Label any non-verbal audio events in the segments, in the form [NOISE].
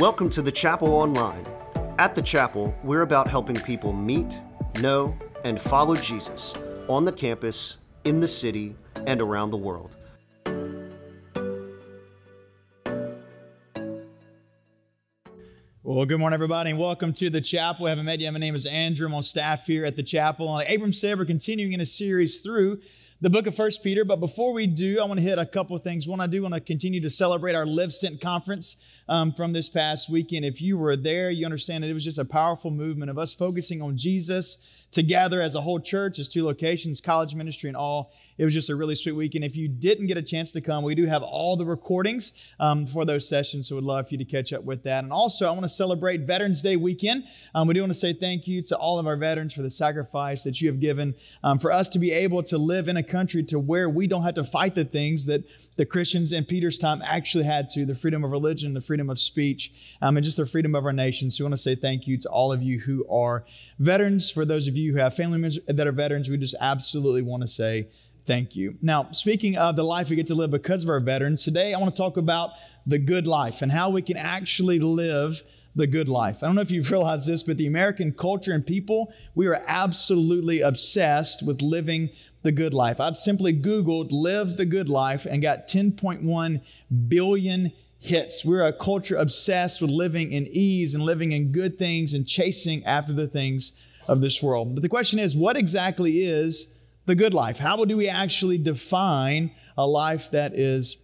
Welcome to the Chapel Online. At the Chapel, we're about helping people meet, know, and follow Jesus on the campus, in the city, and around the world. Well, good morning, everybody, and welcome to the chapel. I haven't met yet. My name is Andrew. I'm on staff here at the chapel. Abram said, we're continuing in a series through the book of First Peter. But before we do, I want to hit a couple of things. One, I do want to continue to celebrate our Live Sent conference um, from this past weekend. If you were there, you understand that it was just a powerful movement of us focusing on Jesus together as a whole church, as two locations, college ministry, and all. It was just a really sweet weekend. If you didn't get a chance to come, we do have all the recordings um, for those sessions, so we'd love for you to catch up with that. And also, I want to celebrate Veterans Day weekend. Um, we do want to say thank you to all of our veterans for the sacrifice that you have given um, for us to be able to live in a country to where we don't have to fight the things that the Christians in Peter's time actually had to the freedom of religion, the freedom of speech, um, and just the freedom of our nation. So, we want to say thank you to all of you who are veterans. For those of you who have family members that are veterans, we just absolutely want to say thank you. Now, speaking of the life we get to live because of our veterans, today I want to talk about the good life and how we can actually live the good life. I don't know if you've realized this, but the American culture and people, we are absolutely obsessed with living the good life. I'd simply Googled live the good life and got 10.1 billion hits. We're a culture obsessed with living in ease and living in good things and chasing after the things of this world. But the question is, what exactly is the good life? How do we actually define a life that is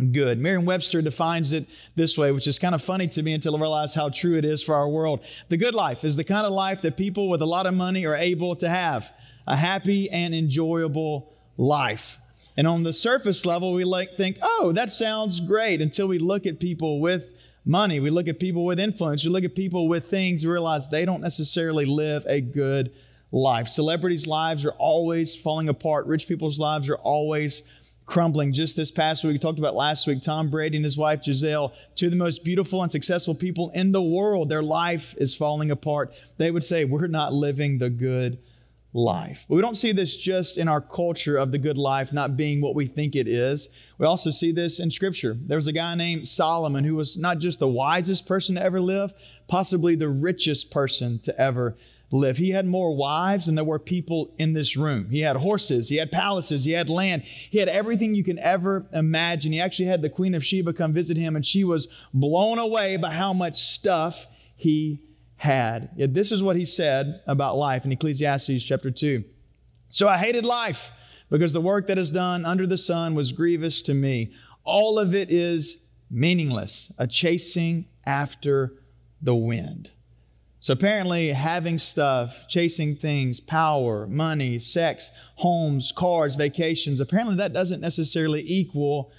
good. Merriam Webster defines it this way, which is kind of funny to me until I realize how true it is for our world. The good life is the kind of life that people with a lot of money are able to have a happy and enjoyable life. And on the surface level, we like think, oh, that sounds great until we look at people with money. We look at people with influence. We look at people with things, we realize they don't necessarily live a good life. Celebrities' lives are always falling apart. Rich people's lives are always crumbling. Just this past week, we talked about last week, Tom Brady and his wife Gisele, two of the most beautiful and successful people in the world. Their life is falling apart. They would say, We're not living the good life. But we don't see this just in our culture of the good life not being what we think it is. We also see this in Scripture. There was a guy named Solomon who was not just the wisest person to ever live, possibly the richest person to ever live. He had more wives than there were people in this room. He had horses, he had palaces, he had land, he had everything you can ever imagine. He actually had the Queen of Sheba come visit him, and she was blown away by how much stuff he had. Yet this is what he said about life in Ecclesiastes chapter 2. So I hated life because the work that is done under the sun was grievous to me. All of it is meaningless, a chasing after the wind. So apparently, having stuff, chasing things, power, money, sex, homes, cars, vacations, apparently that doesn't necessarily equal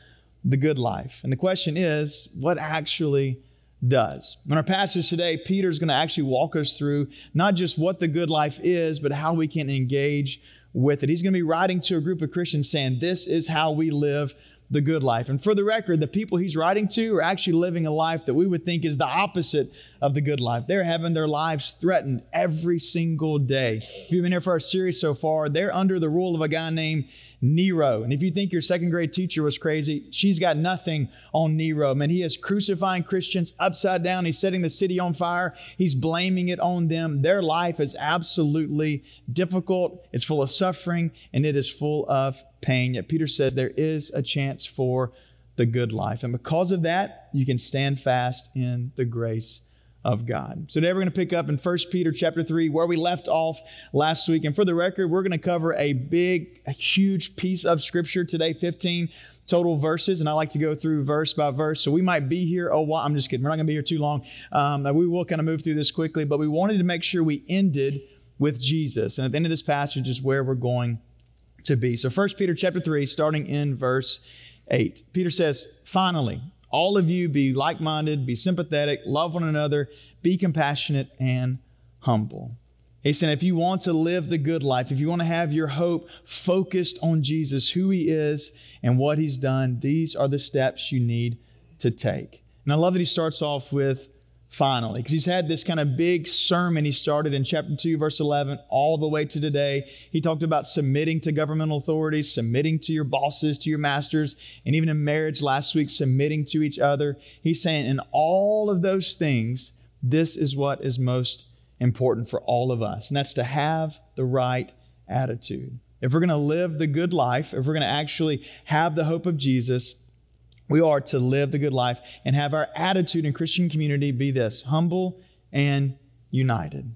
the good life. And the question is, what actually does. In our passage today, Peter is going to actually walk us through not just what the good life is, but how we can engage with it. He's going to be writing to a group of Christians saying, This is how we live the good life. And for the record, the people he's writing to are actually living a life that we would think is the opposite of the good life. They're having their lives threatened every single day. If you've been here for our series so far, they're under the rule of a guy named Nero. And if you think your second grade teacher was crazy, she's got nothing on Nero. Man, he is crucifying Christians upside down. He's setting the city on fire. He's blaming it on them. Their life is absolutely difficult. It's full of suffering and it is full of pain. Yet Peter says there is a chance for the good life. And because of that, you can stand fast in the grace of God. So today we're going to pick up in 1 Peter chapter 3 where we left off last week. And for the record, we're going to cover a big, a huge piece of scripture today, 15 total verses. And I like to go through verse by verse. So we might be here a while. I'm just kidding. We're not going to be here too long. Um, we will kind of move through this quickly, but we wanted to make sure we ended with Jesus. And at the end of this passage is where we're going to be. So 1 Peter chapter 3, starting in verse 8. Peter says, Finally, all of you be like minded, be sympathetic, love one another, be compassionate and humble. He said, if you want to live the good life, if you want to have your hope focused on Jesus, who he is and what he's done, these are the steps you need to take. And I love that he starts off with finally. Because he's had this kind of big sermon he started in chapter 2, verse 11, all the way to today. He talked about submitting to governmental authorities, submitting to your bosses, to your masters, and even in marriage last week, submitting to each other. He's saying, in all of those things, this is what is most important for all of us, and that's to have the right attitude. If we're going to live the good life, if we're going to actually have the hope of Jesus, we are to live the good life and have our attitude in Christian community be this humble and united.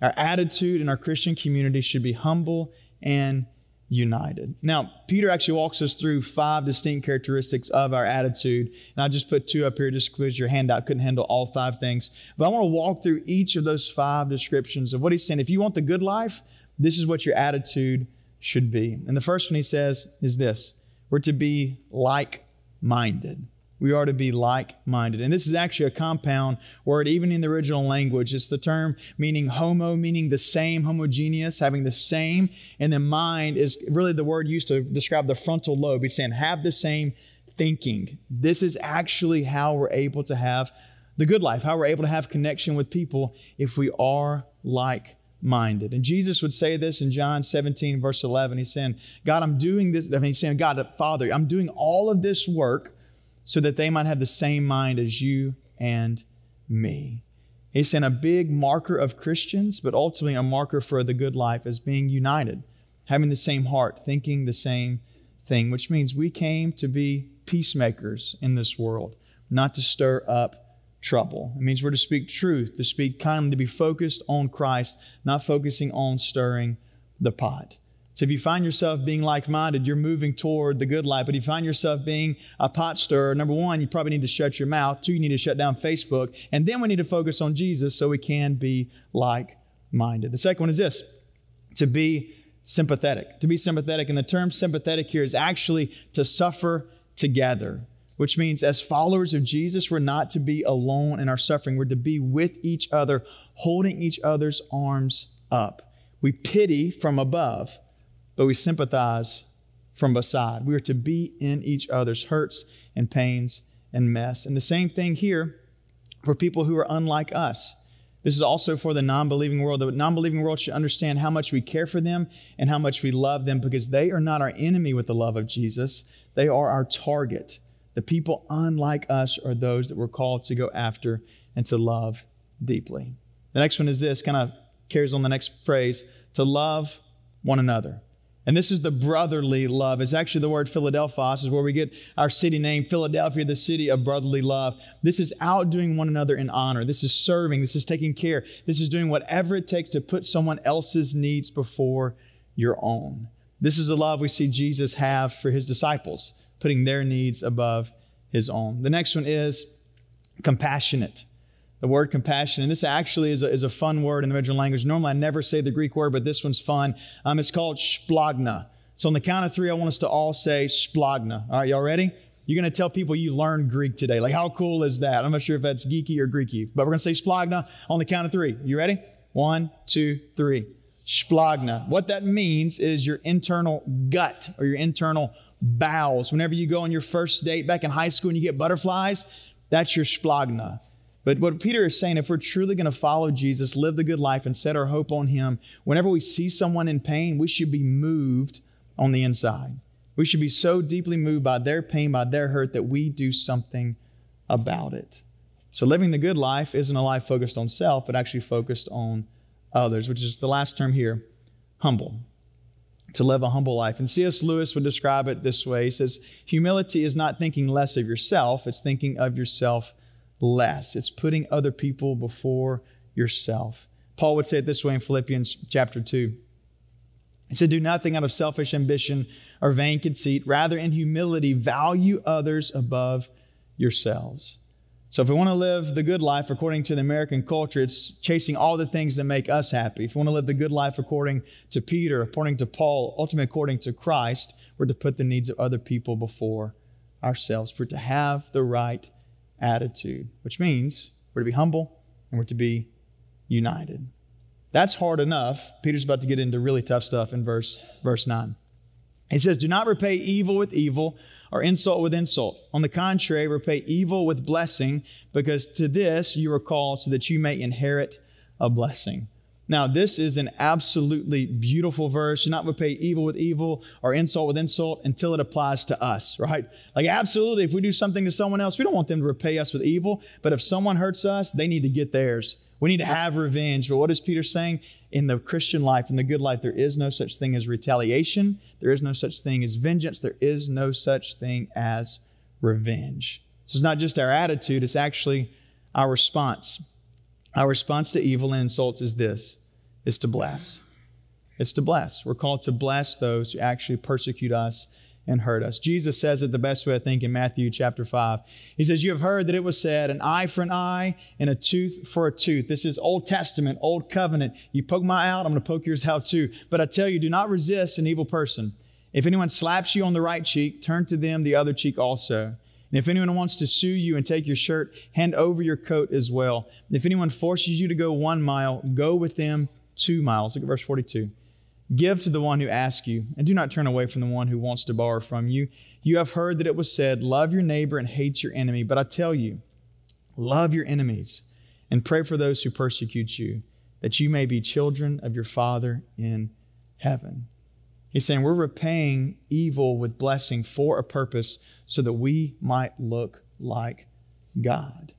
Our attitude in our Christian community should be humble and united. Now, Peter actually walks us through five distinct characteristics of our attitude. And I just put two up here just because your handout couldn't handle all five things. But I want to walk through each of those five descriptions of what he's saying. If you want the good life, this is what your attitude should be. And the first one he says is this we're to be like minded. We are to be like minded. And this is actually a compound word, even in the original language. It's the term meaning homo, meaning the same, homogeneous, having the same. And then mind is really the word used to describe the frontal lobe. He's saying have the same thinking. This is actually how we're able to have the good life, how we're able to have connection with people if we are like minded. And Jesus would say this in John 17, verse 11. He's saying, God, I'm doing this. I mean, he's saying, God, Father, I'm doing all of this work so that they might have the same mind as you and me. He's saying a big marker of Christians, but ultimately a marker for the good life is being united, having the same heart, thinking the same thing, which means we came to be peacemakers in this world, not to stir up trouble. It means we're to speak truth, to speak kindly, to be focused on Christ, not focusing on stirring the pot. So if you find yourself being like minded, you're moving toward the good life. But if you find yourself being a pot stirrer, number one, you probably need to shut your mouth. Two, you need to shut down Facebook. And then we need to focus on Jesus so we can be like minded. The second one is this to be sympathetic. To be sympathetic. And the term sympathetic here is actually to suffer together which means as followers of Jesus, we're not to be alone in our suffering. We're to be with each other, holding each other's arms up. We pity from above, but we sympathize from beside. We are to be in each other's hurts and pains and mess. And the same thing here for people who are unlike us. This is also for the non believing world. The non believing world should understand how much we care for them and how much we love them because they are not our enemy with the love of Jesus, they are our target. The people unlike us are those that we're called to go after and to love deeply. The next one is this, kind of carries on the next phrase to love one another. And this is the brotherly love. It's actually the word Philadelphos, is where we get our city name, Philadelphia, the city of brotherly love. This is outdoing one another in honor. This is serving. This is taking care. This is doing whatever it takes to put someone else's needs before your own. This is the love we see Jesus have for his disciples putting their needs above his own. The next one is compassionate. The word compassion, and this actually is a, is a fun word in the original language. Normally, I never say the Greek word, but this one's fun. Um, it's called splagna. So, on the count of three, I want us to all say splagna. All right, y'all ready? You're going to tell people you learned Greek today. Like, how cool is that? I'm not sure if that's geeky or Greeky, but we're going to say splagna on the count of three. You ready? One, two, three. Splagna. What that means is your internal gut or your internal bowels. Whenever you go on your first date back in high school and you get butterflies, that's your splagna. But what Peter is saying, if we're truly going to follow Jesus, live the good life, and set our hope on Him, whenever we see someone in pain, we should be moved on the inside. We should be so deeply moved by their pain, by their hurt, that we do something about it. So, living the good life isn't a life focused on self, but actually focused on others, which is the last term here humble to live a humble life. And C.S. Lewis would describe it this way He says, Humility is not thinking less of yourself, it's thinking of yourself less. It's putting other people before yourself. Paul would say it this way in Philippians chapter 2. He said, Do nothing out of selfish ambition or vain conceit. Rather, in humility, value others above yourselves. So, if we want to live the good life according to the American culture, it's chasing all the things that make us happy. If we want to live the good life according to Peter, according to Paul, ultimately according to Christ, we're to put the needs of other people before ourselves. We're to have the right attitude, which means we're to be humble and we're to be united. That's hard enough. Peter's about to get into really tough stuff in verse, verse 9. He says, Do not repay evil with evil or insult with insult. On the contrary, repay evil with blessing, because to this you are called so that you may inherit a blessing. Now, this is an absolutely beautiful verse. Do not repay evil with evil or insult with insult until it applies to us, right? Like, absolutely, if we do something to someone else, we don't want them to repay us with evil. But if someone hurts us, they need to get theirs. We need to have revenge. But what is Peter saying? In the Christian life, in the good life, there is no such thing as retaliation. There is no such thing as vengeance. There is no such thing as revenge. So it's not just our attitude, it's actually our response. Our response to evil and insults is this is to bless. It's to bless. We're called to bless those who actually persecute us and hurt us. Jesus says it the best way, I think, in Matthew chapter 5. He says, You have heard that it was said, an eye for an eye and a tooth for a tooth. This is Old Testament, Old Covenant. You poke my out, I'm going to poke yours out too. But I tell you, do not resist an evil person. If anyone slaps you on the right cheek, turn to them the other cheek also. And if anyone wants to sue you and take your shirt, hand over your coat as well. If anyone forces you to go one mile, go with them two miles. Look at verse 42. Give to the one who asks you, and do not turn away from the one who wants to borrow from you. You have heard that it was said, Love your neighbor and hate your enemy. But I tell you, love your enemies and pray for those who persecute you, that you may be children of your Father in heaven. He's saying we're repaying evil with blessing for a purpose so that we might look like God.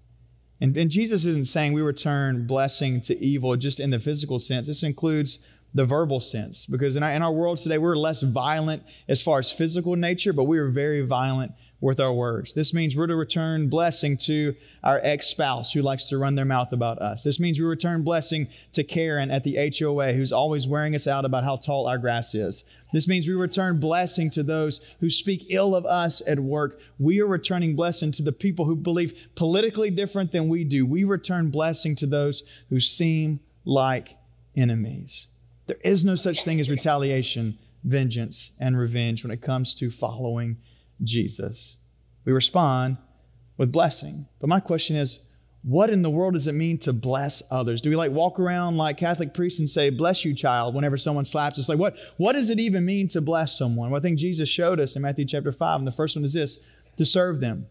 And, and Jesus isn't saying we return blessing to evil just in the physical sense. This includes the verbal sense. Because in our, in our world today, we're less violent as far as physical nature, but we are very violent with our words. This means we're to return blessing to our ex spouse who likes to run their mouth about us. This means we return blessing to Karen at the HOA who's always wearing us out about how tall our grass is. This means we return blessing to those who speak ill of us at work. We are returning blessing to the people who believe politically different than we do. We return blessing to those who seem like enemies. There is no such thing as retaliation, vengeance, and revenge when it comes to following Jesus. We respond with blessing. But my question is, what in the world does it mean to bless others? Do we like walk around like Catholic priests and say, bless you, child, whenever someone slaps us? Like, what, what does it even mean to bless someone? Well, I think Jesus showed us in Matthew chapter 5, and the first one is this to serve them.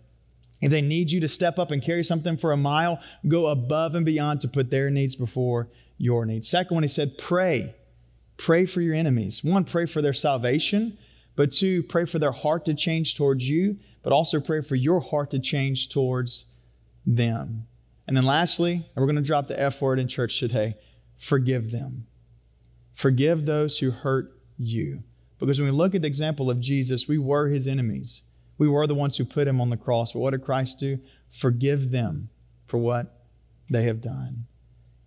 If they need you to step up and carry something for a mile, go above and beyond to put their needs before your needs. Second one, he said, pray. Pray for your enemies. One, pray for their salvation, but two, pray for their heart to change towards you, but also pray for your heart to change towards them. And then lastly, and we're going to drop the F word in church today forgive them. Forgive those who hurt you. Because when we look at the example of Jesus, we were his enemies. We were the ones who put him on the cross. But what did Christ do? Forgive them for what they have done.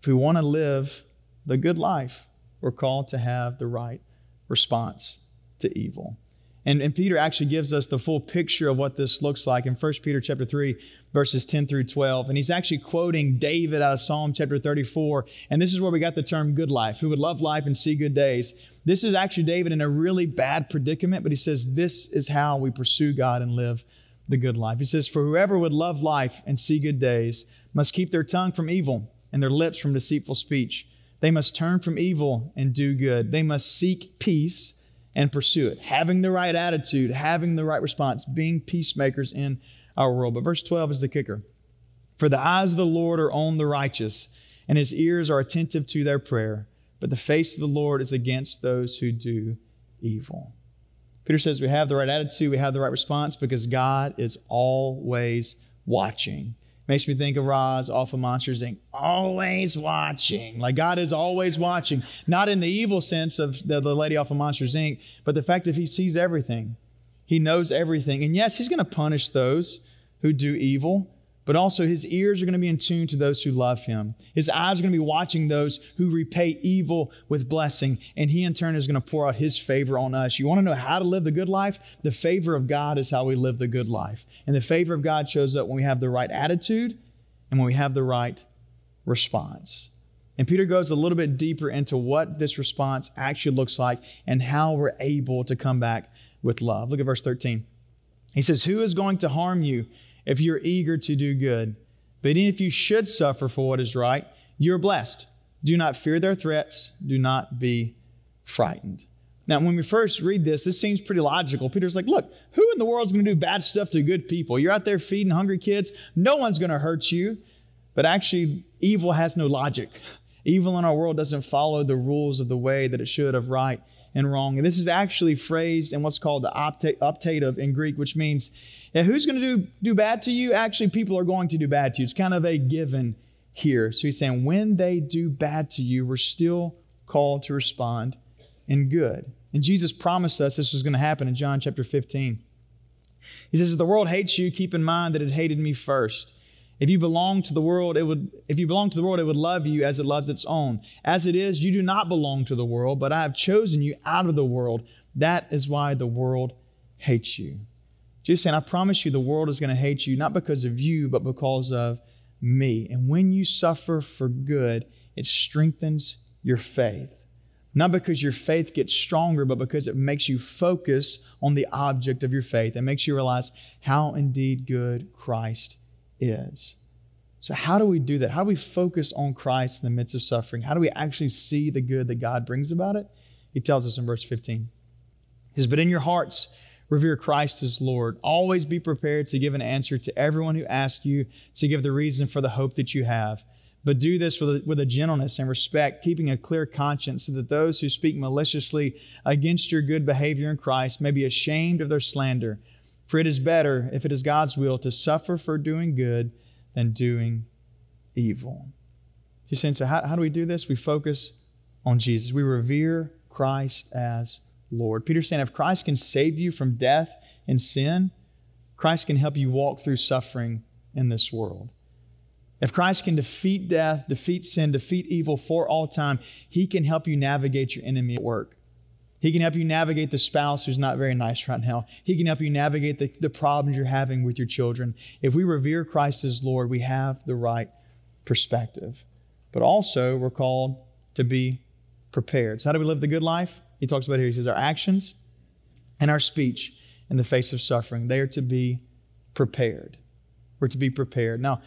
If we want to live the good life, we're called to have the right response to evil. And, and Peter actually gives us the full picture of what this looks like in 1 Peter chapter 3, verses 10 through 12. And he's actually quoting David out of Psalm chapter 34. And this is where we got the term good life. Who would love life and see good days? This is actually David in a really bad predicament, but he says, This is how we pursue God and live the good life. He says, For whoever would love life and see good days must keep their tongue from evil and their lips from deceitful speech. They must turn from evil and do good. They must seek peace and pursue it. Having the right attitude, having the right response, being peacemakers in our world. But verse 12 is the kicker. For the eyes of the Lord are on the righteous, and his ears are attentive to their prayer. But the face of the Lord is against those who do evil. Peter says we have the right attitude, we have the right response because God is always watching. Makes me think of Roz off of Monsters Inc. Always watching. Like God is always watching. Not in the evil sense of the, the lady off of Monsters Inc., but the fact that He sees everything. He knows everything. And yes, He's going to punish those who do evil, but also his ears are going to be in tune to those who love him. His eyes are going to be watching those who repay evil with blessing, and he in turn is going to pour out his favor on us. You want to know how to live the good life? The favor of God is how we live the good life. And the favor of God shows up when we have the right attitude and when we have the right response. And Peter goes a little bit deeper into what this response actually looks like and how we're able to come back with love. Look at verse 13. He says, Who is going to harm you? If you're eager to do good. But even if you should suffer for what is right, you're blessed. Do not fear their threats. Do not be frightened. Now, when we first read this, this seems pretty logical. Peter's like, look, who in the world is going to do bad stuff to good people? You're out there feeding hungry kids, no one's going to hurt you. But actually, evil has no logic. [LAUGHS] Evil in our world doesn't follow the rules of the way that it should of right and wrong. And this is actually phrased in what's called the optative in Greek, which means yeah, who's going to do, do bad to you? Actually, people are going to do bad to you. It's kind of a given here. So he's saying when they do bad to you, we're still called to respond in good. And Jesus promised us this was going to happen in John chapter 15. He says, If the world hates you, keep in mind that it hated me first. If you belong to the world, it would if you belong to the world, it would love you as it loves its own. As it is, you do not belong to the world, but I have chosen you out of the world. That is why the world hates you. Jesus saying, I promise you the world is going to hate you, not because of you, but because of me. And when you suffer for good, it strengthens your faith. Not because your faith gets stronger, but because it makes you focus on the object of your faith. It makes you realize how indeed good Christ is. So, how do we do that? How do we focus on Christ in the midst of suffering? How do we actually see the good that God brings about it? He tells us in verse 15. He says, But in your hearts, revere Christ as Lord. Always be prepared to give an answer to everyone who asks you to give the reason for the hope that you have. But do this with a, with a gentleness and respect, keeping a clear conscience, so that those who speak maliciously against your good behavior in Christ may be ashamed of their slander. For it is better, if it is God's will, to suffer for doing good than doing evil. He's saying, so how, how do we do this? We focus on Jesus. We revere Christ as Lord. Peter's saying, if Christ can save you from death and sin, Christ can help you walk through suffering in this world. If Christ can defeat death, defeat sin, defeat evil for all time, he can help you navigate your enemy at work. He can help you navigate the spouse who's not very nice right now. He can help you navigate the, the problems you're having with your children. If we revere Christ as Lord, we have the right perspective. But also, we're called to be prepared. So, how do we live the good life? He talks about here. He says, Our actions and our speech in the face of suffering, they are to be prepared. We're to be prepared. Now,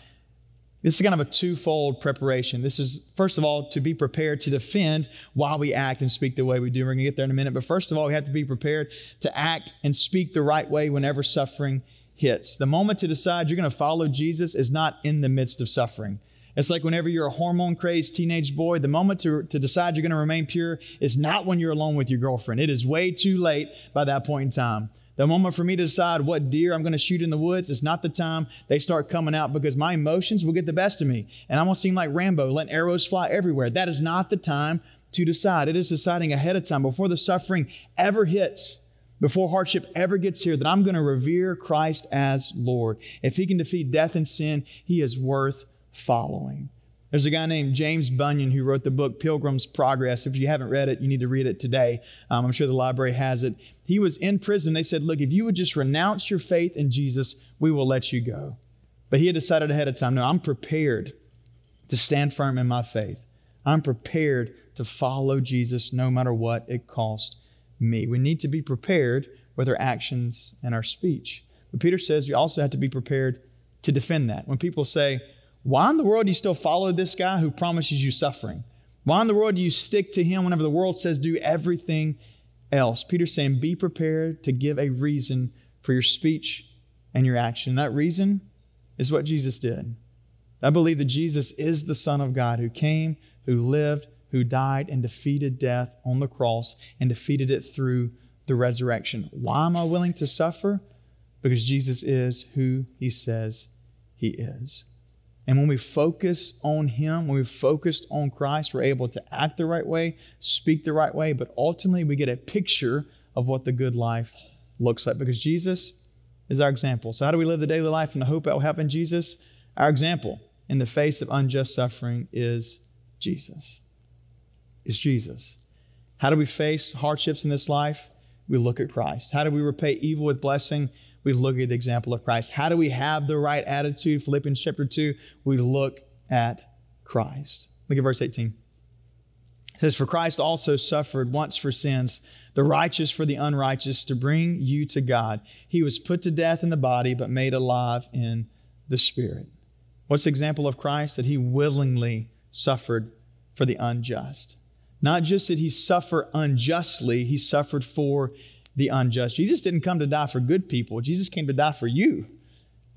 this is kind of a twofold preparation. This is, first of all, to be prepared to defend while we act and speak the way we do. We're going to get there in a minute. But first of all, we have to be prepared to act and speak the right way whenever suffering hits. The moment to decide you're going to follow Jesus is not in the midst of suffering. It's like whenever you're a hormone crazed teenage boy, the moment to, to decide you're going to remain pure is not when you're alone with your girlfriend. It is way too late by that point in time. The moment for me to decide what deer I'm going to shoot in the woods is not the time they start coming out because my emotions will get the best of me. And I'm going to seem like Rambo, letting arrows fly everywhere. That is not the time to decide. It is deciding ahead of time before the suffering ever hits, before hardship ever gets here, that I'm going to revere Christ as Lord. If He can defeat death and sin, He is worth following. There's a guy named James Bunyan who wrote the book Pilgrim's Progress. If you haven't read it, you need to read it today. Um, I'm sure the library has it. He was in prison. They said, Look, if you would just renounce your faith in Jesus, we will let you go. But he had decided ahead of time no, I'm prepared to stand firm in my faith. I'm prepared to follow Jesus no matter what it costs me. We need to be prepared with our actions and our speech. But Peter says you also have to be prepared to defend that. When people say, why in the world do you still follow this guy who promises you suffering? Why in the world do you stick to him whenever the world says do everything else? Peter's saying, be prepared to give a reason for your speech and your action. That reason is what Jesus did. I believe that Jesus is the Son of God who came, who lived, who died, and defeated death on the cross and defeated it through the resurrection. Why am I willing to suffer? Because Jesus is who he says he is. And when we focus on Him, when we focused on Christ, we're able to act the right way, speak the right way, but ultimately we get a picture of what the good life looks like because Jesus is our example. So, how do we live the daily life in the hope that will happen Jesus? Our example in the face of unjust suffering is Jesus. Is Jesus. How do we face hardships in this life? We look at Christ. How do we repay evil with blessing? We look at the example of Christ. How do we have the right attitude? Philippians chapter 2, we look at Christ. Look at verse 18. It says, For Christ also suffered once for sins, the righteous for the unrighteous, to bring you to God. He was put to death in the body, but made alive in the spirit. What's the example of Christ? That he willingly suffered for the unjust. Not just did he suffer unjustly, he suffered for the unjust. Jesus didn't come to die for good people, Jesus came to die for you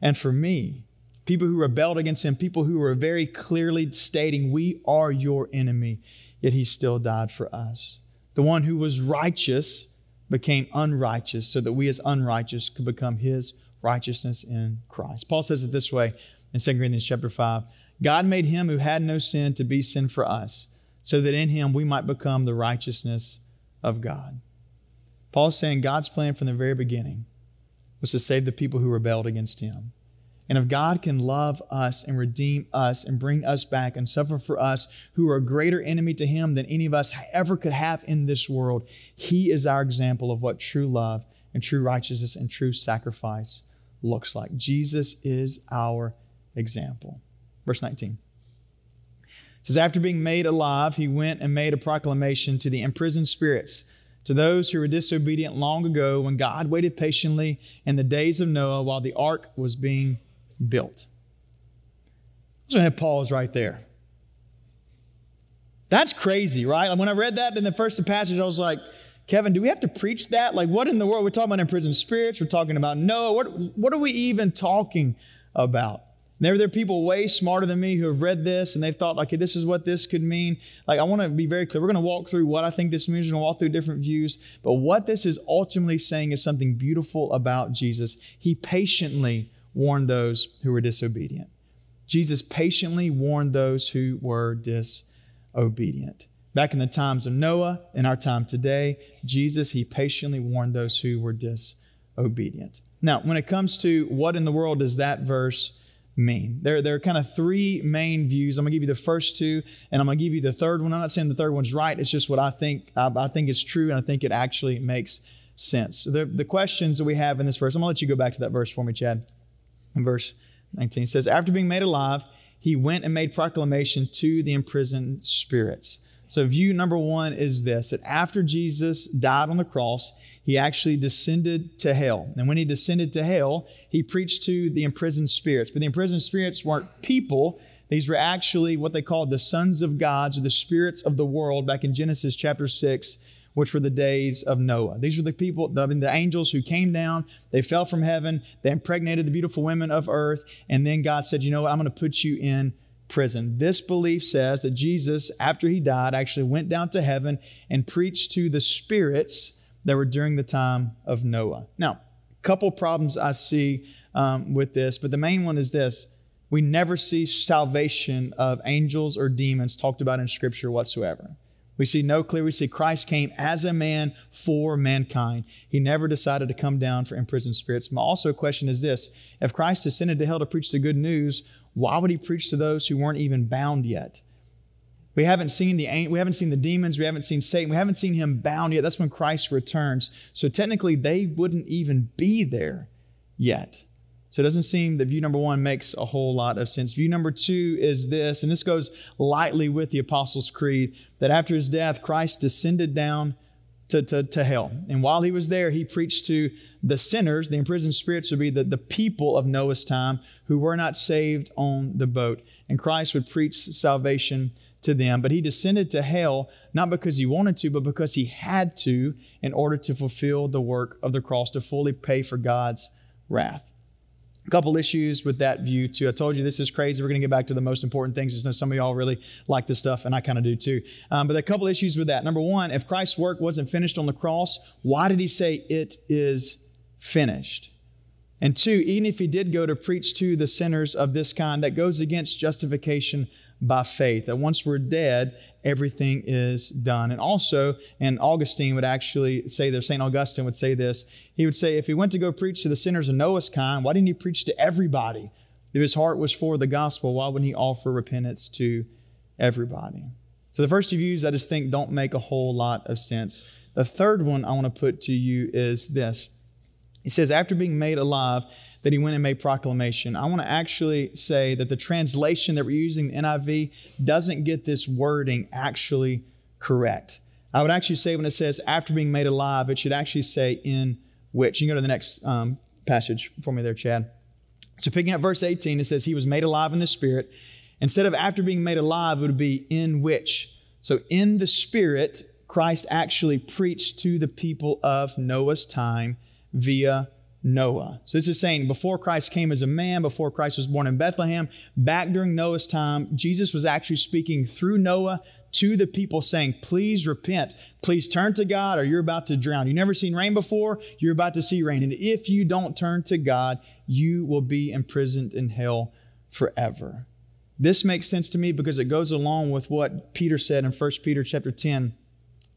and for me. People who rebelled against him, people who were very clearly stating, We are your enemy, yet he still died for us. The one who was righteous became unrighteous so that we as unrighteous could become his righteousness in Christ. Paul says it this way in 2 Corinthians chapter 5 God made him who had no sin to be sin for us, so that in him we might become the righteousness of God. Paul's saying God's plan from the very beginning was to save the people who rebelled against him. And if God can love us and redeem us and bring us back and suffer for us, who are a greater enemy to Him than any of us ever could have in this world, He is our example of what true love and true righteousness and true sacrifice looks like. Jesus is our example. Verse 19 it says, After being made alive, he went and made a proclamation to the imprisoned spirits, to those who were disobedient long ago when God waited patiently in the days of Noah while the ark was being built. I'm going to pause right there. That's crazy, right? When I read that in the first passage, I was like, Kevin, do we have to preach that? Like, what in the world? We're talking about imprisoned spirits. We're talking about Noah. What, what are we even talking about? There, there are people way smarter than me who have read this and they've thought, okay, this is what this could mean. Like, I want to be very clear. We're going to walk through what I think this means. We're going to walk through different views. But what this is ultimately saying is something beautiful about Jesus. He patiently warned those who were disobedient. Jesus patiently warned those who were disobedient. Back in the times of Noah, in our time today, Jesus, he patiently warned those who were disobedient. Now, when it comes to what in the world does that verse mean? There, there are kind of three main views. I'm going to give you the first two, and I'm going to give you the third one. I'm not saying the third one's right. It's just what I think. I, I think it's true, and I think it actually makes sense. So the, the questions that we have in this verse, I'm going to let you go back to that verse for me, Chad. In verse 19, it says, After being made alive, he went and made proclamation to the imprisoned spirits. So, view number one is this that after Jesus died on the cross, he actually descended to hell. And when he descended to hell, he preached to the imprisoned spirits. But the imprisoned spirits weren't people, these were actually what they called the sons of gods or the spirits of the world back in Genesis chapter 6, which were the days of Noah. These were the people, the, the angels who came down, they fell from heaven, they impregnated the beautiful women of earth, and then God said, You know what? I'm going to put you in prison. This belief says that Jesus, after he died, actually went down to heaven and preached to the spirits that were during the time of Noah. Now, a couple problems I see um, with this, but the main one is this. We never see salvation of angels or demons talked about in Scripture whatsoever. We see no clear. We see Christ came as a man for mankind. He never decided to come down for imprisoned spirits. My also question is this if Christ ascended to hell to preach the good news, why would he preach to those who weren't even bound yet? We haven't seen the we haven't seen the demons, we haven't seen Satan, we haven't seen him bound yet. That's when Christ returns. So technically they wouldn't even be there yet. So it doesn't seem that view number one makes a whole lot of sense. View number two is this, and this goes lightly with the Apostles' Creed, that after his death, Christ descended down to, to, to hell. And while he was there, he preached to the sinners, the imprisoned spirits would be the, the people of Noah's time who were not saved on the boat. And Christ would preach salvation to them. But he descended to hell not because he wanted to, but because he had to in order to fulfill the work of the cross, to fully pay for God's wrath. A couple issues with that view, too. I told you this is crazy. We're going to get back to the most important things. Just know some of y'all really like this stuff, and I kind of do too. Um, but a couple issues with that. Number one, if Christ's work wasn't finished on the cross, why did he say it is finished? And two, even if he did go to preach to the sinners of this kind, that goes against justification by faith. That once we're dead, everything is done. And also, and Augustine would actually say this, St. Augustine would say this. He would say, if he went to go preach to the sinners of Noah's kind, why didn't he preach to everybody? If his heart was for the gospel, why wouldn't he offer repentance to everybody? So the first two views I just think don't make a whole lot of sense. The third one I want to put to you is this. He says, after being made alive, that he went and made proclamation. I want to actually say that the translation that we're using, the NIV, doesn't get this wording actually correct. I would actually say when it says after being made alive, it should actually say in which. You can go to the next um, passage for me there, Chad. So picking up verse 18, it says he was made alive in the spirit. Instead of after being made alive, it would be in which. So, in the Spirit, Christ actually preached to the people of Noah's time via Noah. So this is saying before Christ came as a man, before Christ was born in Bethlehem, back during Noah's time, Jesus was actually speaking through Noah to the people saying, Please repent. Please turn to God or you're about to drown. You've never seen rain before, you're about to see rain. And if you don't turn to God, you will be imprisoned in hell forever. This makes sense to me because it goes along with what Peter said in 1 Peter chapter 10,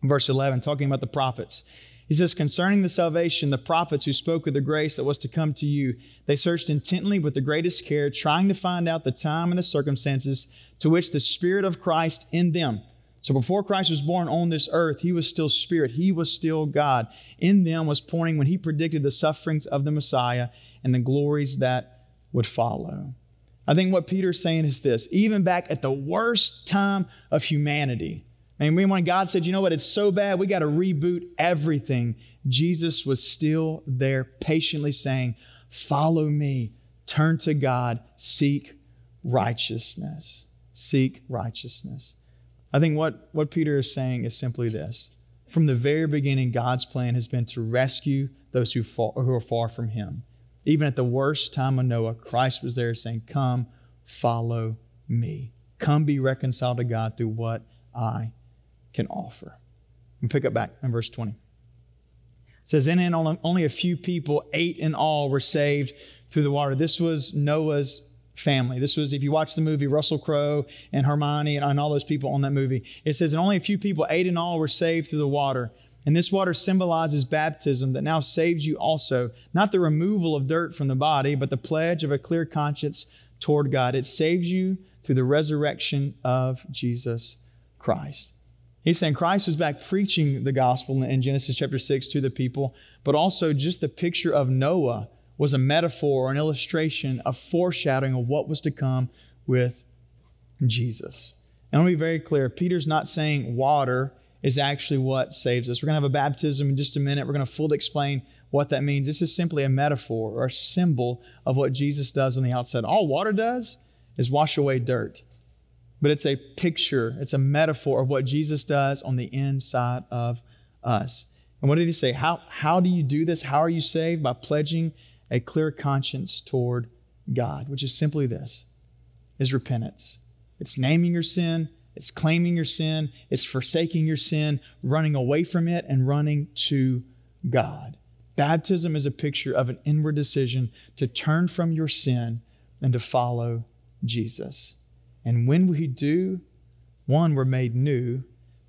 verse 11, talking about the prophets. He says, Concerning the salvation, the prophets who spoke of the grace that was to come to you, they searched intently with the greatest care, trying to find out the time and the circumstances to which the Spirit of Christ in them. So before Christ was born on this earth, he was still Spirit, he was still God. In them was pointing when he predicted the sufferings of the Messiah and the glories that would follow. I think what Peter's saying is this even back at the worst time of humanity, and when God said, you know what, it's so bad, we got to reboot everything, Jesus was still there patiently saying, Follow me, turn to God, seek righteousness. Seek righteousness. I think what, what Peter is saying is simply this. From the very beginning, God's plan has been to rescue those who, fall, who are far from Him. Even at the worst time of Noah, Christ was there saying, Come, follow me. Come be reconciled to God through what I can offer. And pick up back in verse 20. It says, In and only a few people, eight in all, were saved through the water. This was Noah's family. This was, if you watch the movie, Russell Crowe and Hermione and, and all those people on that movie. It says, And only a few people, eight in all, were saved through the water. And this water symbolizes baptism that now saves you also, not the removal of dirt from the body, but the pledge of a clear conscience toward God. It saves you through the resurrection of Jesus Christ. He's saying Christ was back preaching the gospel in Genesis chapter 6 to the people, but also just the picture of Noah was a metaphor or an illustration, a foreshadowing of what was to come with Jesus. And I to be very clear Peter's not saying water is actually what saves us. We're going to have a baptism in just a minute. We're going to fully explain what that means. This is simply a metaphor or a symbol of what Jesus does on the outside. All water does is wash away dirt but it's a picture, it's a metaphor of what Jesus does on the inside of us. And what did he say? How, how do you do this? How are you saved? By pledging a clear conscience toward God, which is simply this is repentance. It's naming your sin, it's claiming your sin, it's forsaking your sin, running away from it, and running to God. Baptism is a picture of an inward decision to turn from your sin and to follow Jesus. And when we do, one, we're made new,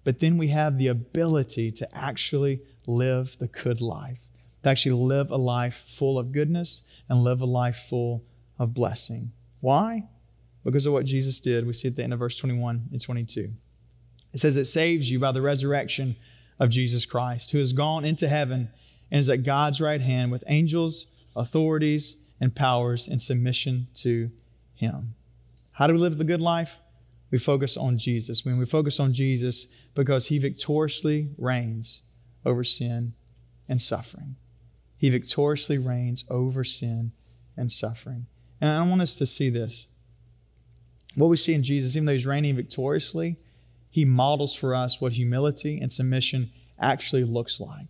but then we have the ability to actually live the good life, to actually live a life full of goodness and live a life full of blessing. Why? Because of what Jesus did. We see at the end of verse 21 and 22. It says, It saves you by the resurrection of Jesus Christ, who has gone into heaven and is at God's right hand with angels, authorities, and powers in submission to him. How do we live the good life? We focus on Jesus. When we focus on Jesus, because he victoriously reigns over sin and suffering. He victoriously reigns over sin and suffering. And I want us to see this. What we see in Jesus, even though he's reigning victoriously, he models for us what humility and submission actually looks like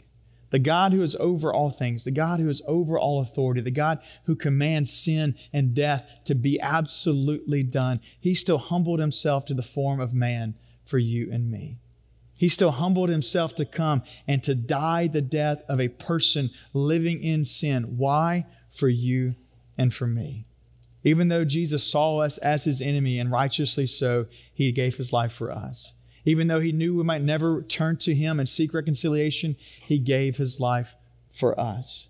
the God who is over all things, the God who is over all authority, the God who commands sin and death to be absolutely done, he still humbled himself to the form of man for you and me. He still humbled himself to come and to die the death of a person living in sin. Why? For you and for me. Even though Jesus saw us as his enemy, and righteously so, he gave his life for us. Even though he knew we might never turn to him and seek reconciliation, he gave his life for us.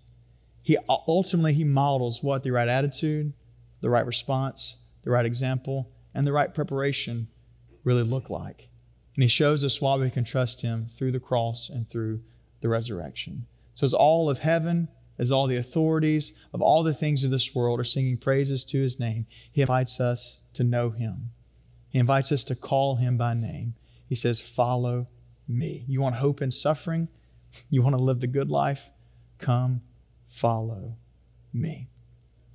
He ultimately he models what the right attitude, the right response, the right example, and the right preparation really look like. And he shows us why we can trust him through the cross and through the resurrection. So as all of heaven, as all the authorities of all the things of this world are singing praises to his name, he invites us to know him. He invites us to call him by name. He says, Follow me. You want hope in suffering? You want to live the good life? Come follow me.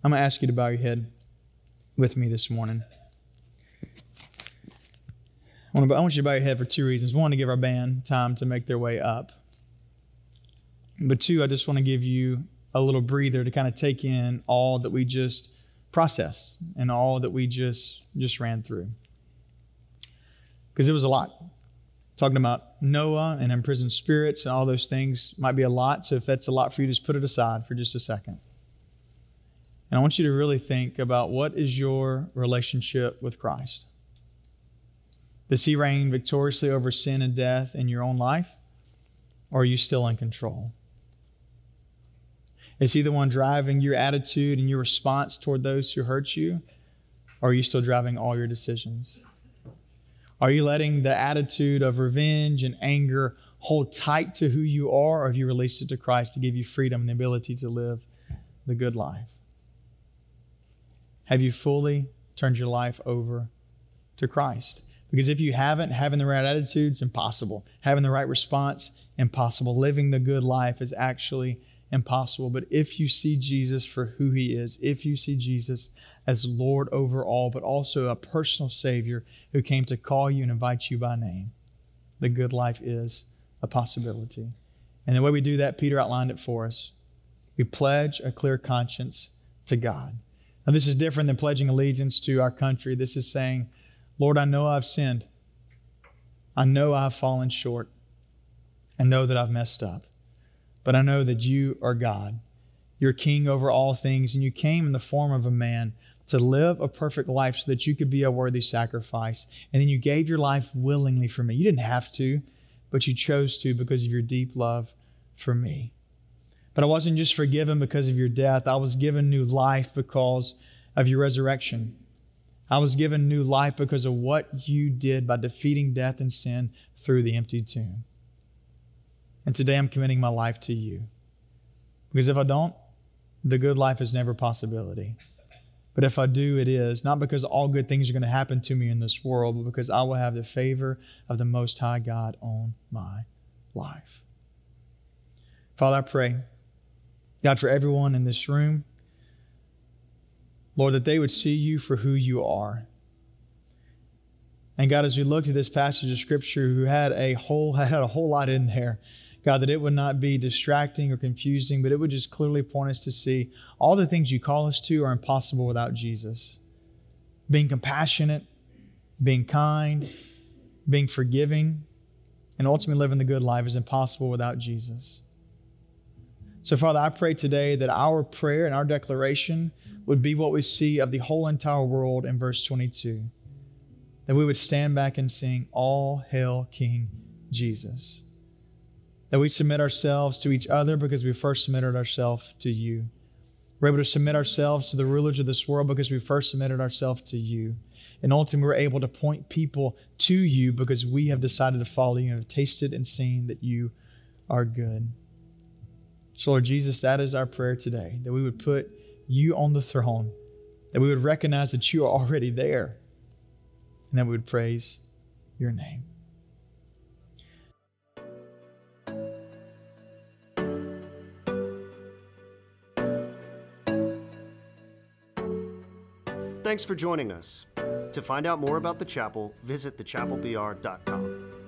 I'm going to ask you to bow your head with me this morning. I want you to bow your head for two reasons. One, to give our band time to make their way up. But two, I just want to give you a little breather to kind of take in all that we just processed and all that we just just ran through. Because it was a lot. Talking about Noah and imprisoned spirits and all those things might be a lot. So if that's a lot for you, just put it aside for just a second. And I want you to really think about what is your relationship with Christ? Does he reign victoriously over sin and death in your own life? Or are you still in control? Is he the one driving your attitude and your response toward those who hurt you? Or are you still driving all your decisions? Are you letting the attitude of revenge and anger hold tight to who you are, or have you released it to Christ to give you freedom and the ability to live the good life? Have you fully turned your life over to Christ? Because if you haven't, having the right attitude is impossible. Having the right response, impossible. Living the good life is actually impossible. But if you see Jesus for who he is, if you see Jesus as Lord over all, but also a personal Savior who came to call you and invite you by name, the good life is a possibility. And the way we do that, Peter outlined it for us. We pledge a clear conscience to God. Now, this is different than pledging allegiance to our country. This is saying, Lord, I know I've sinned. I know I've fallen short. I know that I've messed up. But I know that you are God. You're king over all things, and you came in the form of a man to live a perfect life so that you could be a worthy sacrifice. And then you gave your life willingly for me. You didn't have to, but you chose to because of your deep love for me. But I wasn't just forgiven because of your death, I was given new life because of your resurrection. I was given new life because of what you did by defeating death and sin through the empty tomb. And today I'm committing my life to you. Because if I don't, the good life is never a possibility. But if I do, it is, not because all good things are going to happen to me in this world, but because I will have the favor of the Most High God on my life. Father, I pray, God, for everyone in this room, Lord, that they would see you for who you are. And God, as we looked at this passage of Scripture, who had a whole [LAUGHS] had a whole lot in there, God, that it would not be distracting or confusing, but it would just clearly point us to see all the things you call us to are impossible without Jesus. Being compassionate, being kind, being forgiving, and ultimately living the good life is impossible without Jesus. So, Father, I pray today that our prayer and our declaration would be what we see of the whole entire world in verse 22. That we would stand back and sing, All Hail King Jesus. That we submit ourselves to each other because we first submitted ourselves to you. We're able to submit ourselves to the rulers of this world because we first submitted ourselves to you. And ultimately, we're able to point people to you because we have decided to follow you and have tasted and seen that you are good. So, Lord Jesus, that is our prayer today that we would put you on the throne, that we would recognize that you are already there, and that we would praise your name. Thanks for joining us. To find out more about the chapel, visit thechapelbr.com.